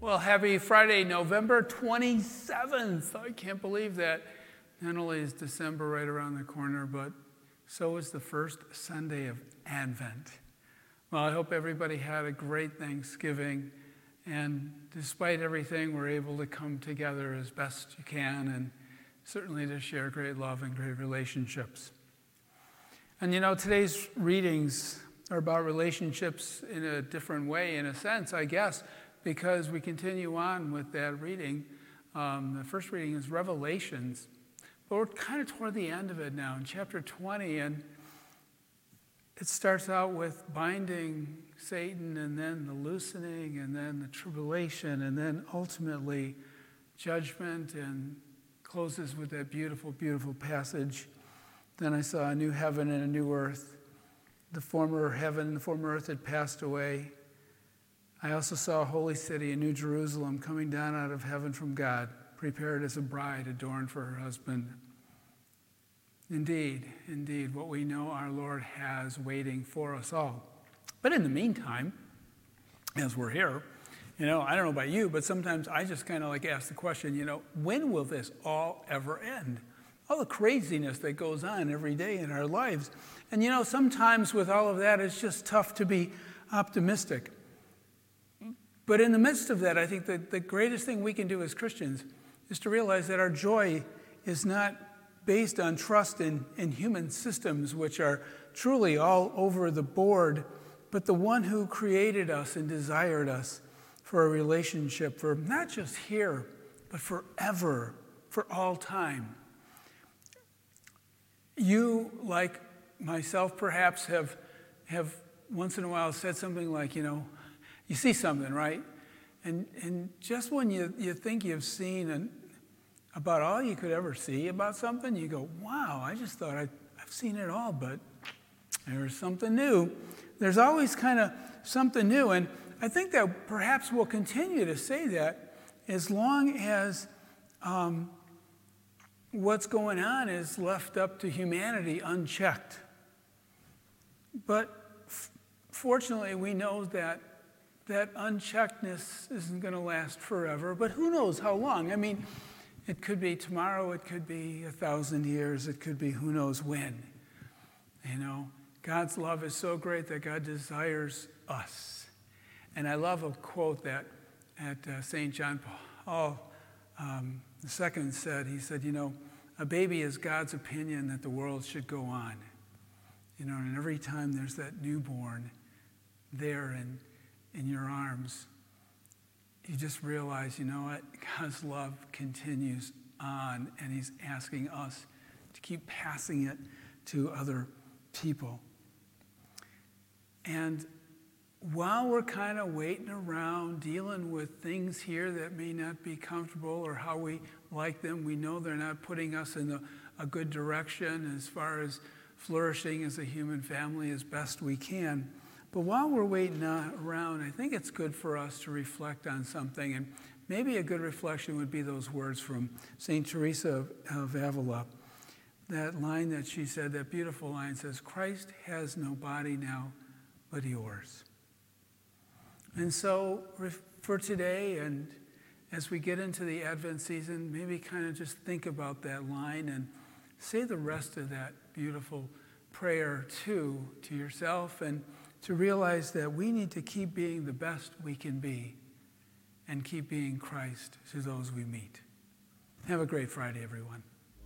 Well, happy Friday, November 27th. I can't believe that. Not only is December right around the corner, but so is the first Sunday of Advent. Well, I hope everybody had a great Thanksgiving. And despite everything, we're able to come together as best you can and certainly to share great love and great relationships. And you know, today's readings are about relationships in a different way, in a sense, I guess because we continue on with that reading. Um, the first reading is Revelations, but we're kind of toward the end of it now in chapter 20, and it starts out with binding Satan, and then the loosening, and then the tribulation, and then ultimately judgment, and closes with that beautiful, beautiful passage. Then I saw a new heaven and a new earth. The former heaven and the former earth had passed away I also saw a holy city, a new Jerusalem, coming down out of heaven from God, prepared as a bride adorned for her husband. Indeed, indeed, what we know our Lord has waiting for us all. But in the meantime, as we're here, you know, I don't know about you, but sometimes I just kind of like ask the question, you know, when will this all ever end? All the craziness that goes on every day in our lives. And you know, sometimes with all of that, it's just tough to be optimistic. But in the midst of that, I think that the greatest thing we can do as Christians is to realize that our joy is not based on trust in, in human systems, which are truly all over the board, but the one who created us and desired us for a relationship for not just here, but forever, for all time. You, like myself, perhaps have, have once in a while said something like, you know, you see something, right? And, and just when you, you think you've seen an, about all you could ever see about something, you go, wow, I just thought I, I've seen it all, but there's something new. There's always kind of something new. And I think that perhaps we'll continue to say that as long as um, what's going on is left up to humanity unchecked. But f- fortunately, we know that that uncheckedness isn't going to last forever, but who knows how long? I mean, it could be tomorrow, it could be a thousand years, it could be who knows when. You know, God's love is so great that God desires us. And I love a quote that at uh, St. John Paul um, II said, he said, you know, a baby is God's opinion that the world should go on. You know, and every time there's that newborn there and in your arms, you just realize, you know what? God's love continues on, and He's asking us to keep passing it to other people. And while we're kind of waiting around, dealing with things here that may not be comfortable or how we like them, we know they're not putting us in a, a good direction as far as flourishing as a human family as best we can. But while we're waiting around, I think it's good for us to reflect on something. And maybe a good reflection would be those words from St. Teresa of Avila. That line that she said, that beautiful line says, Christ has no body now but yours. And so for today, and as we get into the Advent season, maybe kind of just think about that line and say the rest of that beautiful prayer too to yourself and to realize that we need to keep being the best we can be and keep being Christ to those we meet. Have a great Friday, everyone.